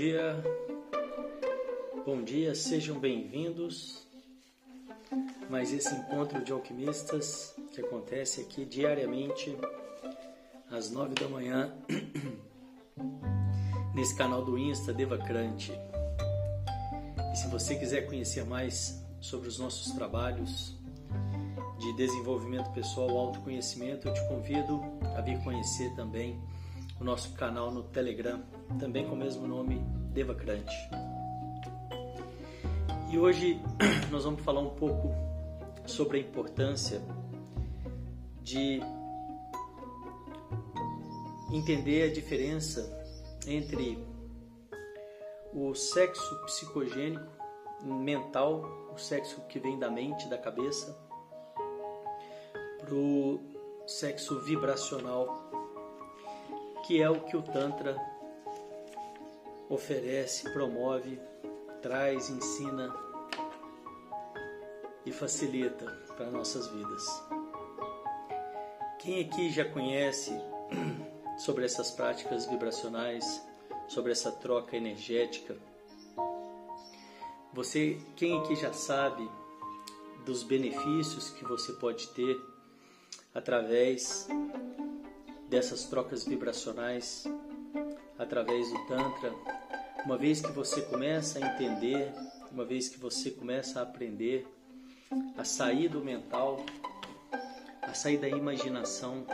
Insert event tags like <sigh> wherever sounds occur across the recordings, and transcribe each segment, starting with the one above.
Dia, bom dia, sejam bem-vindos. Mais esse encontro de alquimistas que acontece aqui diariamente às nove da manhã <clears throat> nesse canal do Insta Devacrante. E se você quiser conhecer mais sobre os nossos trabalhos de desenvolvimento pessoal, autoconhecimento, eu te convido a vir conhecer também o nosso canal no Telegram, também com o mesmo nome, Devacrante. E hoje <clears throat> nós vamos falar um pouco sobre a importância de entender a diferença entre o sexo psicogênico, mental, o sexo que vem da mente, da cabeça, para o sexo vibracional, que é o que o Tantra oferece, promove, traz, ensina e facilita para nossas vidas. Quem aqui já conhece <clears throat> sobre essas práticas vibracionais, sobre essa troca energética? Você, quem aqui já sabe dos benefícios que você pode ter através dessas trocas vibracionais através do Tantra, uma vez que você começa a entender, uma vez que você começa a aprender a sair do mental, a sair da imaginação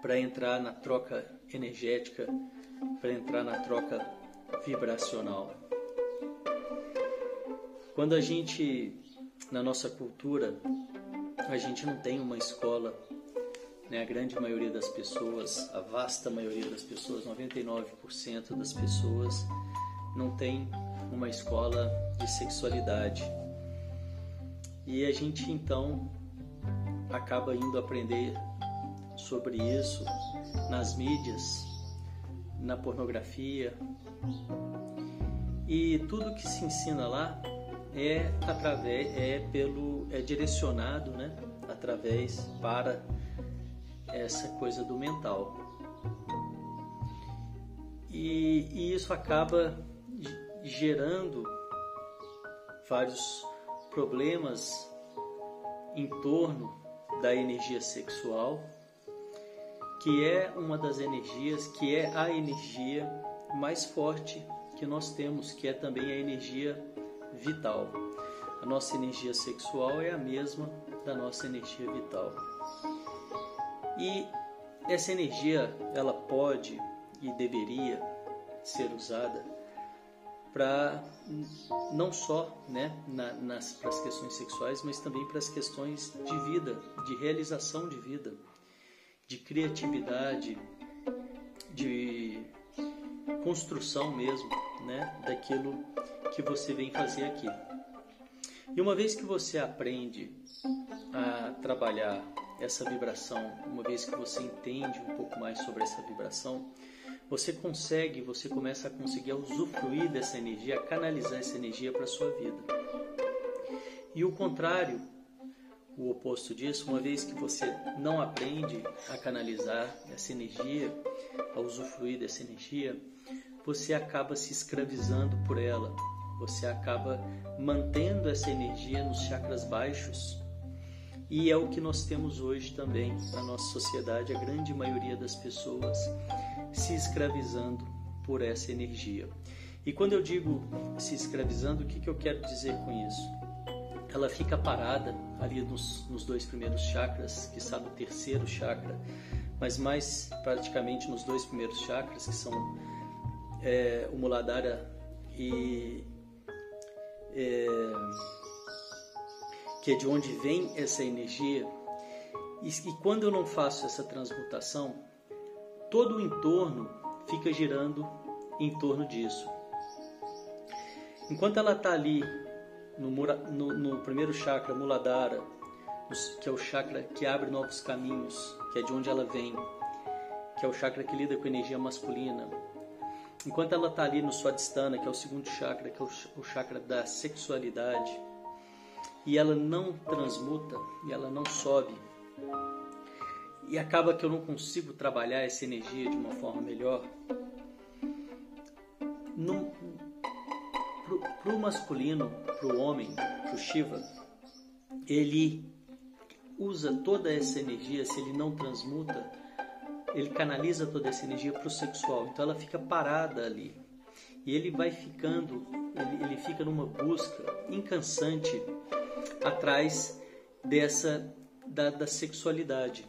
para entrar na troca energética, para entrar na troca vibracional. Quando a gente, na nossa cultura, a gente não tem uma escola né, a grande maioria das pessoas, a vasta maioria das pessoas, 99% das pessoas, não tem uma escola de sexualidade. E a gente então acaba indo aprender sobre isso nas mídias, na pornografia. E tudo que se ensina lá é através é pelo é direcionado, né, através para essa coisa do mental. E, e isso acaba gerando vários problemas em torno da energia sexual, que é uma das energias, que é a energia mais forte que nós temos, que é também a energia vital. A nossa energia sexual é a mesma da nossa energia vital. E essa energia ela pode e deveria ser usada para não só né, na, nas para as questões sexuais, mas também para as questões de vida, de realização de vida, de criatividade, de construção mesmo, né, daquilo que você vem fazer aqui. E uma vez que você aprende a trabalhar essa vibração, uma vez que você entende um pouco mais sobre essa vibração, você consegue, você começa a conseguir usufruir dessa energia, a canalizar essa energia para a sua vida. E o contrário, o oposto disso, uma vez que você não aprende a canalizar essa energia, a usufruir dessa energia, você acaba se escravizando por ela, você acaba mantendo essa energia nos chakras baixos e é o que nós temos hoje também na nossa sociedade, a grande maioria das pessoas se escravizando por essa energia. E quando eu digo se escravizando, o que, que eu quero dizer com isso? Ela fica parada ali nos, nos dois primeiros chakras, que está no terceiro chakra, mas mais praticamente nos dois primeiros chakras, que são é, o Muladhara e é, que é de onde vem essa energia. E, e quando eu não faço essa transmutação, todo o entorno fica girando em torno disso. Enquanto ela está ali no, no, no, primeiro chakra, Muladhara, que é o chakra que abre novos caminhos, que é de onde ela vem, que é o chakra que lida com energia masculina. Enquanto ela está ali no Swadhisthana, que é o segundo chakra, que é o chakra da sexualidade, e ela não transmuta, e ela não sobe. E acaba que eu não consigo trabalhar essa energia de uma forma melhor. para o masculino, para o homem, para o Shiva, ele usa toda essa energia, se ele não transmuta, ele canaliza toda essa energia para o sexual. Então ela fica parada ali. E ele vai ficando, ele, ele fica numa busca incansante atrás dessa da, da sexualidade.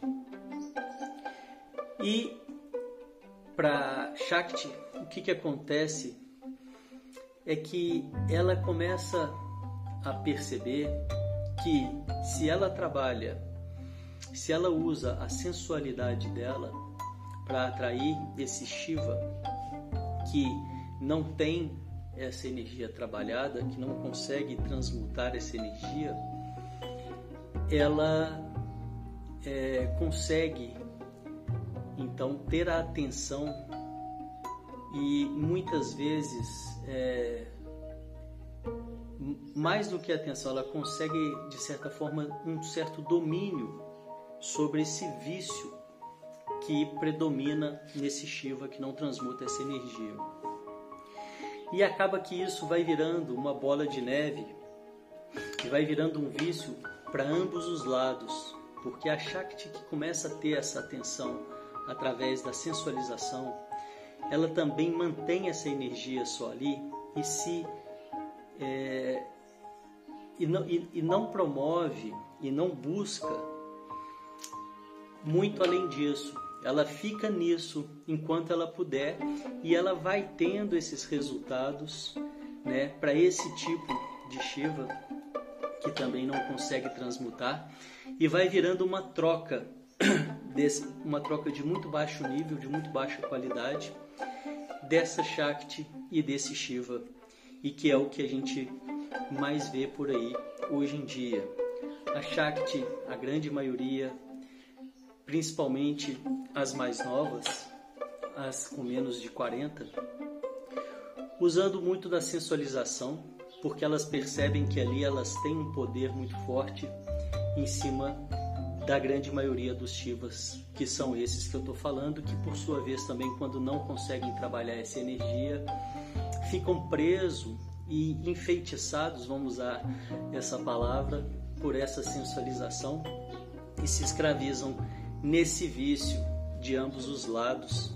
E para Shakti, o que, que acontece é que ela começa a perceber que se ela trabalha, se ela usa a sensualidade dela para atrair esse Shiva que não tem essa energia trabalhada, que não consegue transmutar essa energia, ela é, consegue então ter a atenção e muitas vezes é, mais do que atenção, ela consegue de certa forma um certo domínio sobre esse vício que predomina nesse Shiva que não transmuta essa energia. E acaba que isso vai virando uma bola de neve e vai virando um vício para ambos os lados, porque a Shakti que começa a ter essa atenção através da sensualização, ela também mantém essa energia só ali e se é, e, não, e, e não promove e não busca muito além disso. Ela fica nisso enquanto ela puder e ela vai tendo esses resultados né, para esse tipo de Shiva que também não consegue transmutar e vai virando uma troca <coughs> desse, uma troca de muito baixo nível, de muito baixa qualidade dessa Shakti e desse Shiva e que é o que a gente mais vê por aí hoje em dia. A Shakti, a grande maioria, principalmente as mais novas, as com menos de 40, usando muito da sensualização, porque elas percebem que ali elas têm um poder muito forte em cima da grande maioria dos Shivas, que são esses que eu estou falando, que por sua vez também, quando não conseguem trabalhar essa energia, ficam presos e enfeitiçados, vamos usar essa palavra, por essa sensualização e se escravizam nesse vício de ambos os lados.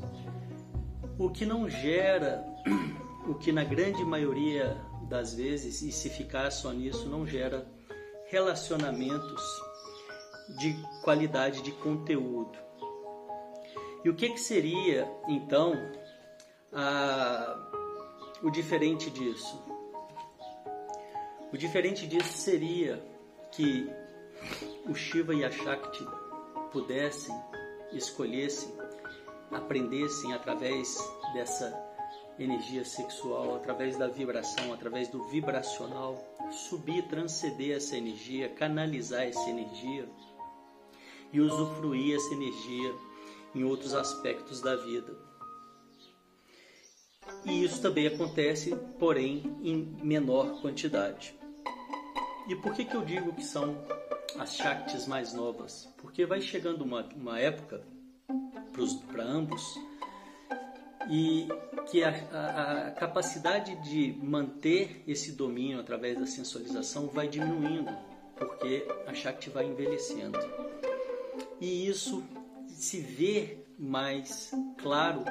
O que não gera, o que na grande maioria das vezes, e se ficar só nisso, não gera relacionamentos de qualidade de conteúdo. E o que, que seria então a, o diferente disso? O diferente disso seria que o Shiva e a Shakti pudessem, escolhessem, aprendessem através dessa energia sexual, através da vibração, através do vibracional, subir, transcender essa energia, canalizar essa energia e usufruir essa energia em outros aspectos da vida. E isso também acontece, porém, em menor quantidade. E por que, que eu digo que são as Shaktis mais novas? Porque vai chegando uma, uma época para ambos e que a, a, a, capacidade de manter esse domínio através da sensualização vai diminuindo, porque a Shakti vai envelhecendo. E isso se vê mais claro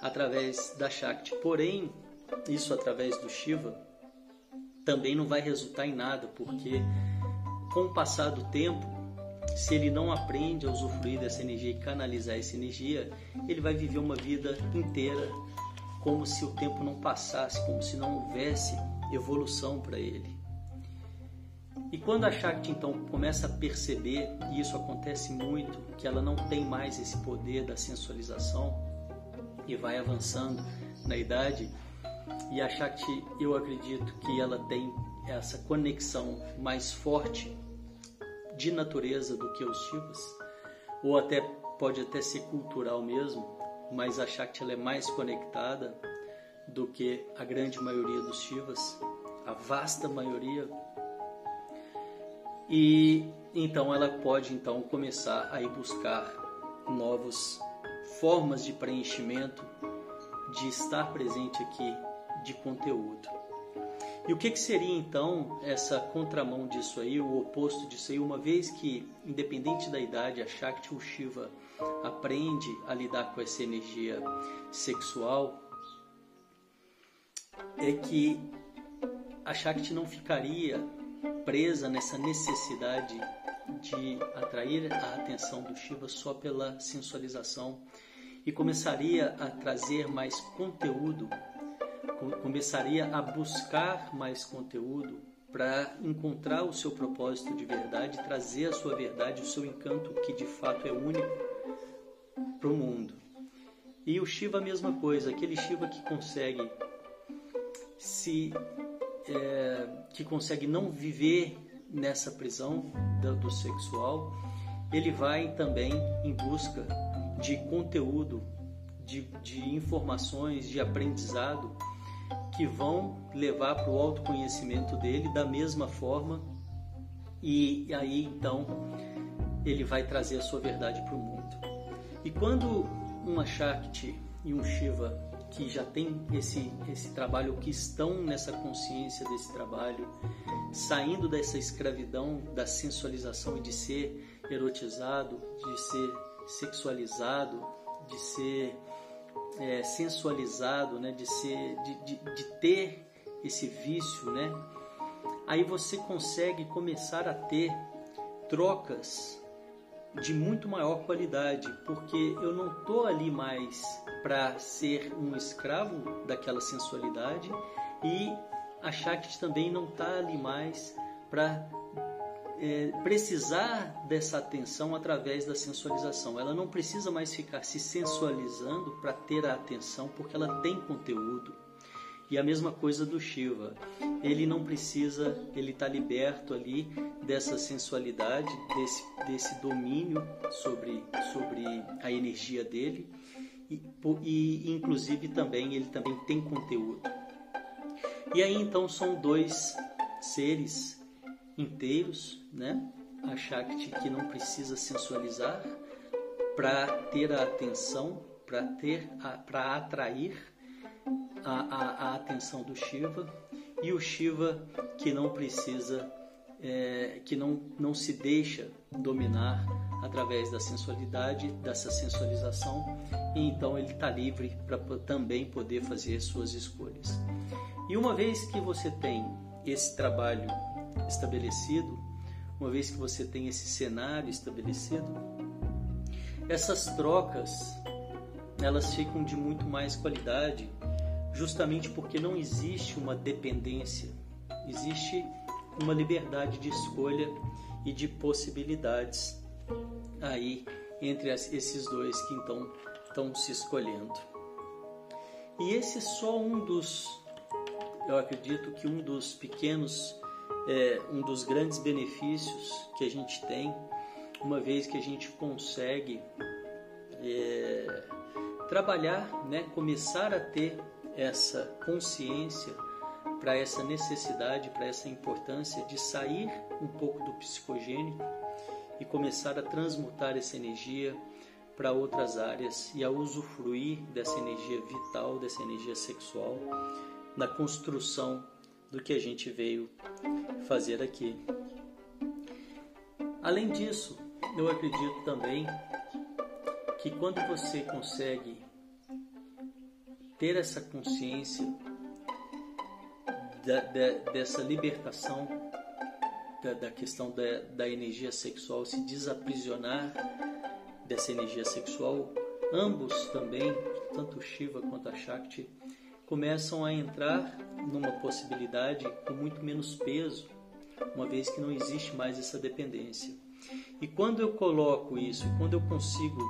através da Shakti. Porém, isso através do Shiva também não vai resultar em nada, porque com o passar do tempo, se ele não aprende a usufruir dessa energia e canalizar essa energia, ele vai viver uma vida inteira como se o tempo não passasse, como se não houvesse evolução para ele. E quando a Shakti então começa a perceber, e isso acontece muito, que ela não tem mais esse poder da sensualização e vai avançando na idade, e a Shakti, eu acredito que ela tem essa conexão mais forte de natureza do que os Shivas, ou até pode até ser cultural mesmo, mas a Shakti ela é mais conectada do que a grande maioria dos Shivas, a vasta maioria. E então ela pode então começar a ir buscar novas formas de preenchimento, de estar presente aqui de conteúdo. E o que, que seria então essa contramão disso aí, o oposto disso aí, uma vez que, independente da idade, a Shakti ou Shiva aprende a lidar com essa energia sexual, é que a Shakti não ficaria presa nessa necessidade de atrair a atenção do Shiva só pela sensualização e começaria a trazer mais conteúdo começaria a buscar mais conteúdo para encontrar o seu propósito de verdade, trazer a sua verdade, o seu encanto que de fato é único para o mundo. E o Shiva a mesma coisa, aquele Shiva que consegue se é, que consegue não viver nessa prisão do, sexual, ele vai também em busca de conteúdo, de, de informações, de aprendizado que vão levar para o autoconhecimento dele da mesma forma e aí então ele vai trazer a sua verdade para o mundo. E quando uma Shakti e um Shiva que já tem esse, esse trabalho, que estão nessa consciência desse trabalho, saindo dessa escravidão da sensualização e de ser erotizado, de ser sexualizado, de ser é, sensualizado, né, de, ser, de, de, de ter esse vício, né, aí você consegue começar a ter trocas de muito maior qualidade, porque eu não estou ali mais para ser um escravo daquela sensualidade e a Shakti também não está ali mais para é, precisar dessa atenção através da sensualização. Ela não precisa mais ficar se sensualizando para ter a atenção, porque ela tem conteúdo. E a mesma coisa do Shiva. Ele não precisa, ele está liberto ali dessa sensualidade, desse, desse domínio sobre, sobre a energia dele. E, e inclusive também ele também tem conteúdo. E aí então são dois seres inteiros, né? A Shakti que não precisa sensualizar para ter a atenção, para ter, para atrair a, a, a, atenção do Shiva e o Shiva que não precisa, é, que não, não se deixa dominar através da sensualidade, dessa sensualização, e então ele está livre para também poder fazer suas escolhas. E uma vez que você tem esse trabalho estabelecido, uma vez que você tem esse cenário estabelecido, essas trocas elas ficam de muito mais qualidade, justamente porque não existe uma dependência, existe uma liberdade de escolha e de possibilidades aí entre esses dois que então estão se escolhendo. E esse é só um dos, eu acredito que um dos pequenos é um dos grandes benefícios que a gente tem, uma vez que a gente consegue é, trabalhar, né, começar a ter essa consciência para essa necessidade, para essa importância de sair um pouco do psicogênico e começar a transmutar essa energia para outras áreas e a usufruir dessa energia vital, dessa energia sexual na construção do que a gente veio fazer aqui. Além disso, eu acredito também que quando você consegue ter essa consciência da, da, dessa libertação da, da questão da, energia sexual, se desaprisionar dessa energia sexual, ambos também, tanto Shiva quanto a Shakti, começam a entrar numa possibilidade com muito menos peso, uma vez que não existe mais essa dependência. E quando eu coloco isso, quando eu consigo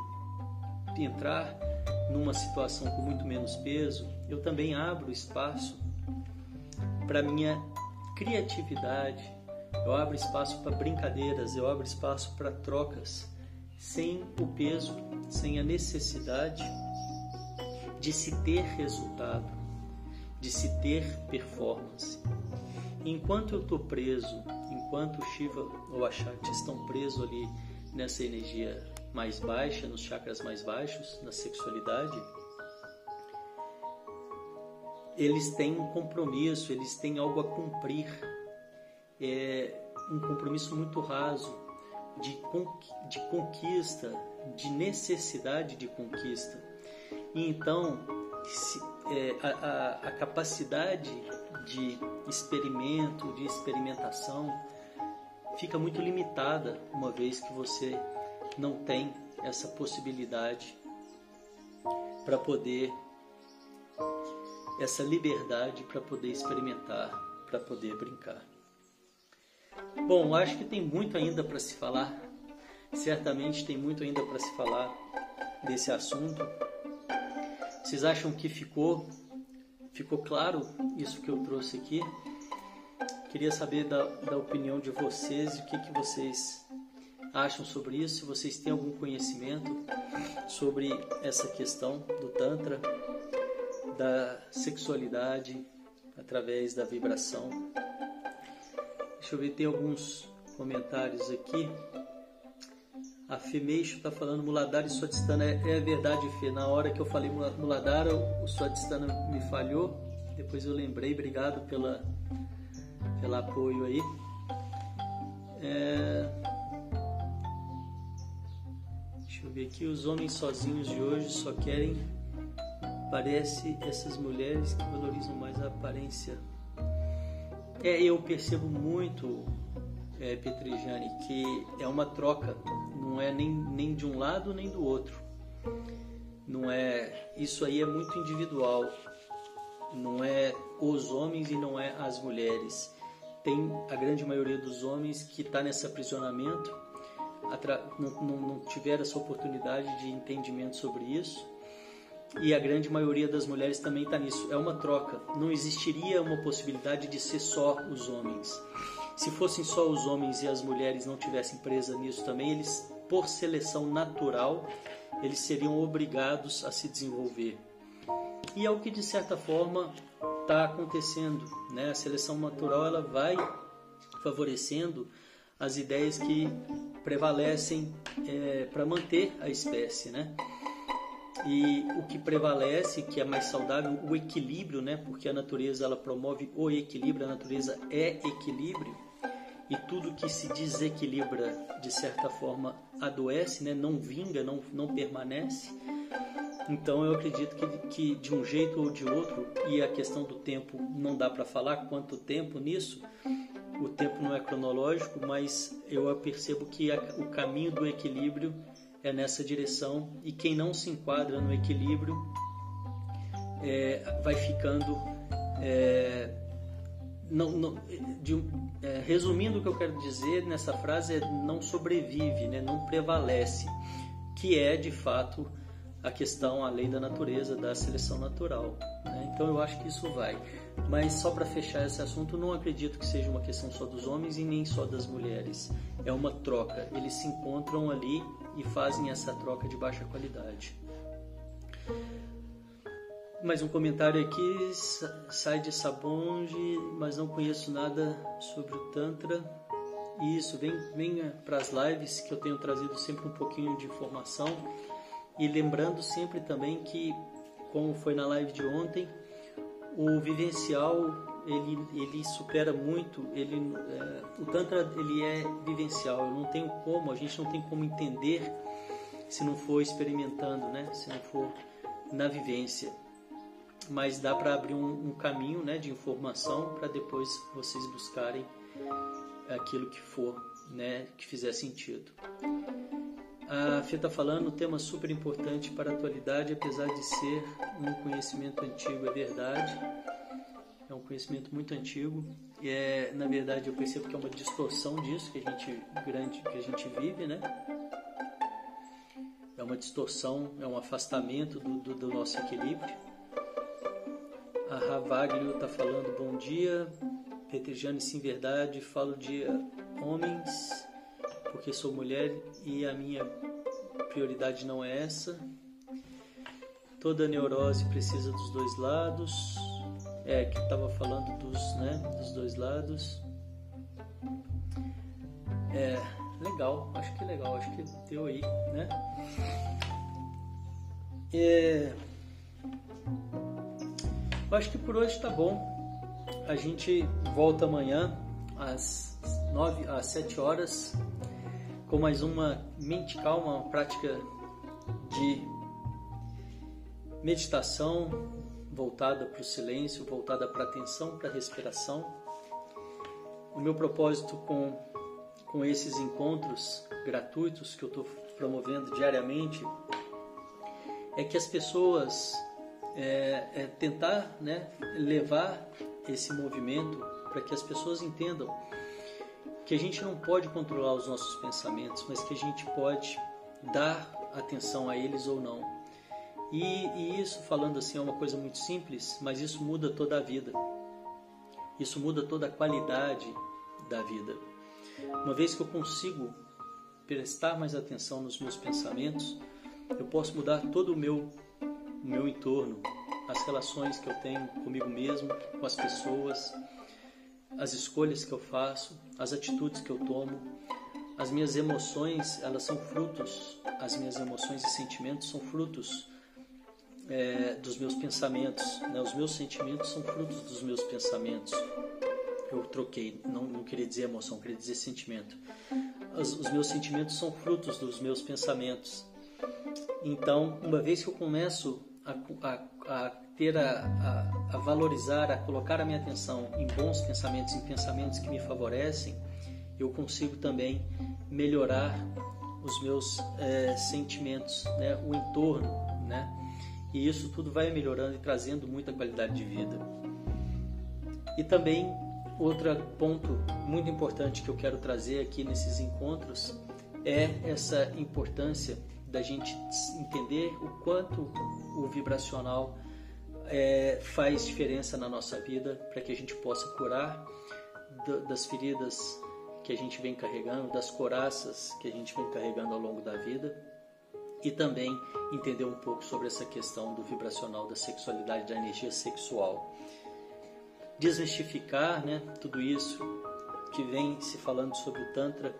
entrar numa situação com muito menos peso, eu também abro espaço para minha criatividade, eu abro espaço para brincadeiras, eu abro espaço para trocas, sem o peso, sem a necessidade de se ter resultado de se ter performance. Enquanto eu estou preso, enquanto o Shiva ou a Shakti estão presos ali nessa energia mais baixa, nos chakras mais baixos, na sexualidade, eles têm um compromisso, eles têm algo a cumprir. É um compromisso muito raso de, de conquista, de necessidade de conquista. E então, se, é, a, a, a capacidade de experimento, de experimentação, fica muito limitada uma vez que você não tem essa possibilidade para poder essa liberdade para poder experimentar, para poder brincar. Bom, acho que tem muito ainda para se falar. Certamente tem muito ainda para se falar desse assunto. Vocês acham que ficou ficou claro isso que eu trouxe aqui? Queria saber da, da opinião de vocês, o que, que vocês acham sobre isso, se vocês têm algum conhecimento sobre essa questão do Tantra, da sexualidade através da vibração. Deixa eu ver, tem alguns comentários aqui. A Femeixo está falando Muladhara e Swadhisthana. É, é verdade, Fê. Na hora que eu falei Muladhara, o Swadhisthana me falhou. Depois eu lembrei. Obrigado pela, pelo apoio aí. É... Deixa eu ver aqui. Os homens sozinhos de hoje só querem. Parece essas mulheres que valorizam mais a aparência. É, eu percebo muito, é, Petrijane, que é uma troca. Não é nem, nem de um lado nem do outro. Não é. Isso aí é muito individual. Não é os homens e não é as mulheres tem a grande maioria dos homens que está nesse aprisionamento, não, não, não tiver essa oportunidade de entendimento sobre isso. E a grande maioria das mulheres também está nisso. É uma troca. Não existiria uma possibilidade de ser só os homens. Se fossem só os homens e as mulheres não tivessem presa nisso também, eles, por seleção natural, eles seriam obrigados a se desenvolver. E é o que de certa forma está acontecendo. Né? A seleção natural ela vai favorecendo as ideias que prevalecem é, para manter a espécie, né? E o que prevalece, que é mais saudável, o equilíbrio, né? Porque a natureza ela promove o equilíbrio, a natureza é equilíbrio e tudo que se desequilibra de certa forma adoece, né? Não vinga, não não permanece. Então eu acredito que, que de um jeito ou de outro, e a questão do tempo não dá para falar quanto tempo nisso, o tempo não é cronológico, mas eu percebo que a, o caminho do equilíbrio é nessa direção e quem não se enquadra no equilíbrio é, vai ficando. É, não, não, de, é, resumindo o que eu quero dizer nessa frase é não sobrevive, né, não prevalece, que é de fato a questão, a lei da natureza, da seleção natural. Né? Então eu acho que isso vai. Mas só para fechar esse assunto, não acredito que seja uma questão só dos homens e nem só das mulheres. É uma troca. Eles se encontram ali e fazem essa troca de baixa qualidade. Mais um comentário aqui, sai de Sabonge, mas não conheço nada sobre o Tantra. Isso, vem, venha para as lives que eu tenho trazido sempre um pouquinho de informação e lembrando sempre também que, como foi na live de ontem, o vivencial ele, ele supera muito, ele, é, o Tantra ele é vivencial, eu não tenho como, a gente não tem como entender se não for experimentando, né? se não for na vivência. Mas dá para abrir um, um, caminho né, de informação para depois vocês buscarem aquilo que for, né, que fizer sentido. A Fê está falando um tema super importante para a atualidade, apesar de ser um conhecimento antigo, é verdade. É um conhecimento muito antigo. E é, na verdade, eu percebo que é uma distorção disso que a gente grande que a gente vive, né? É uma distorção, é um afastamento do, do, do nosso equilíbrio. A Ravaglio está falando bom dia. Petrejane, sim, verdade. Falo de homens porque sou mulher e a minha prioridade não é essa. Toda neurose precisa dos dois lados. É, que estava falando dos, né, dos dois lados. É, legal, acho que legal, acho que deu aí, né? É, acho que por hoje tá bom. A gente volta amanhã às 9 às 7 horas com mais uma mente calma, uma prática de meditação voltada para o silêncio, voltada para a atenção, para a respiração. O meu propósito com, com esses encontros gratuitos que eu estou promovendo diariamente é que as pessoas é, é tentar né, levar esse movimento para que as pessoas entendam que a gente não pode controlar os nossos pensamentos, mas que a gente pode dar atenção a eles ou não. E, e, isso, falando assim, é uma coisa muito simples, mas isso muda toda a vida. Isso muda toda a qualidade da vida. Uma vez que eu consigo prestar mais atenção nos meus pensamentos, eu posso mudar todo o meu, o meu entorno, as relações que eu tenho comigo mesmo, com as pessoas, as escolhas que eu faço, as atitudes que eu tomo, as minhas emoções, elas são frutos, as minhas emoções e sentimentos são frutos é, dos meus pensamentos. Né? Os meus sentimentos são frutos dos meus pensamentos. Eu troquei, não, não queria dizer emoção, queria dizer sentimento. Os, os meus sentimentos são frutos dos meus pensamentos. Então, uma vez que eu começo a, a, a ter a, a, valorizar, a colocar a minha atenção em bons pensamentos, em pensamentos que me favorecem, eu consigo também melhorar os meus é, sentimentos, né? o entorno, né? E isso tudo vai melhorando e trazendo muita qualidade de vida. E também outro ponto muito importante que eu quero trazer aqui nesses encontros é essa importância da gente entender o quanto o vibracional é, faz diferença na nossa vida para que a gente possa curar das feridas que a gente vem carregando, das coraças que a gente vem carregando ao longo da vida e também entender um pouco sobre essa questão do vibracional da sexualidade, da energia sexual. Desmistificar né, tudo isso que vem se falando sobre o Tantra.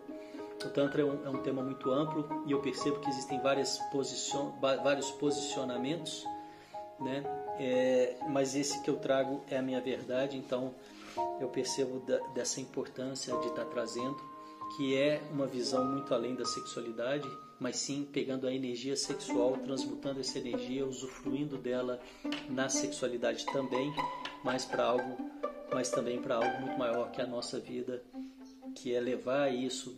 O Tantra é um, é um tema muito amplo e eu percebo que existem várias posicion, vários posicionamentos, né? É, mas esse que eu trago é a minha verdade, então eu percebo da, dessa importância de estar trazendo, que é uma visão muito além da sexualidade, mas sim pegando a energia sexual, transmutando essa energia, usufruindo dela na sexualidade também, mas para algo, mas também para algo muito maior que a nossa vida, que é levar isso,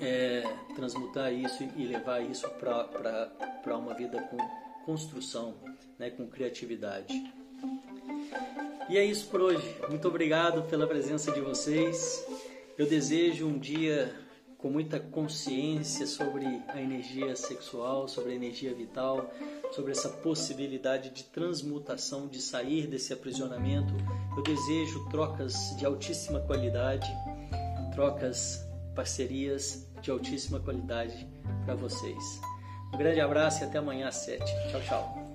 é, transmutar isso e levar isso para uma vida com construção, né, com criatividade. E é isso por hoje. Muito obrigado pela presença de vocês. Eu desejo um dia com muita consciência sobre a energia sexual, sobre a energia vital, sobre essa possibilidade de transmutação, de sair desse aprisionamento. Eu desejo trocas de altíssima qualidade, trocas, parcerias de altíssima qualidade para vocês. Um grande abraço e até amanhã às 7. Tchau, tchau.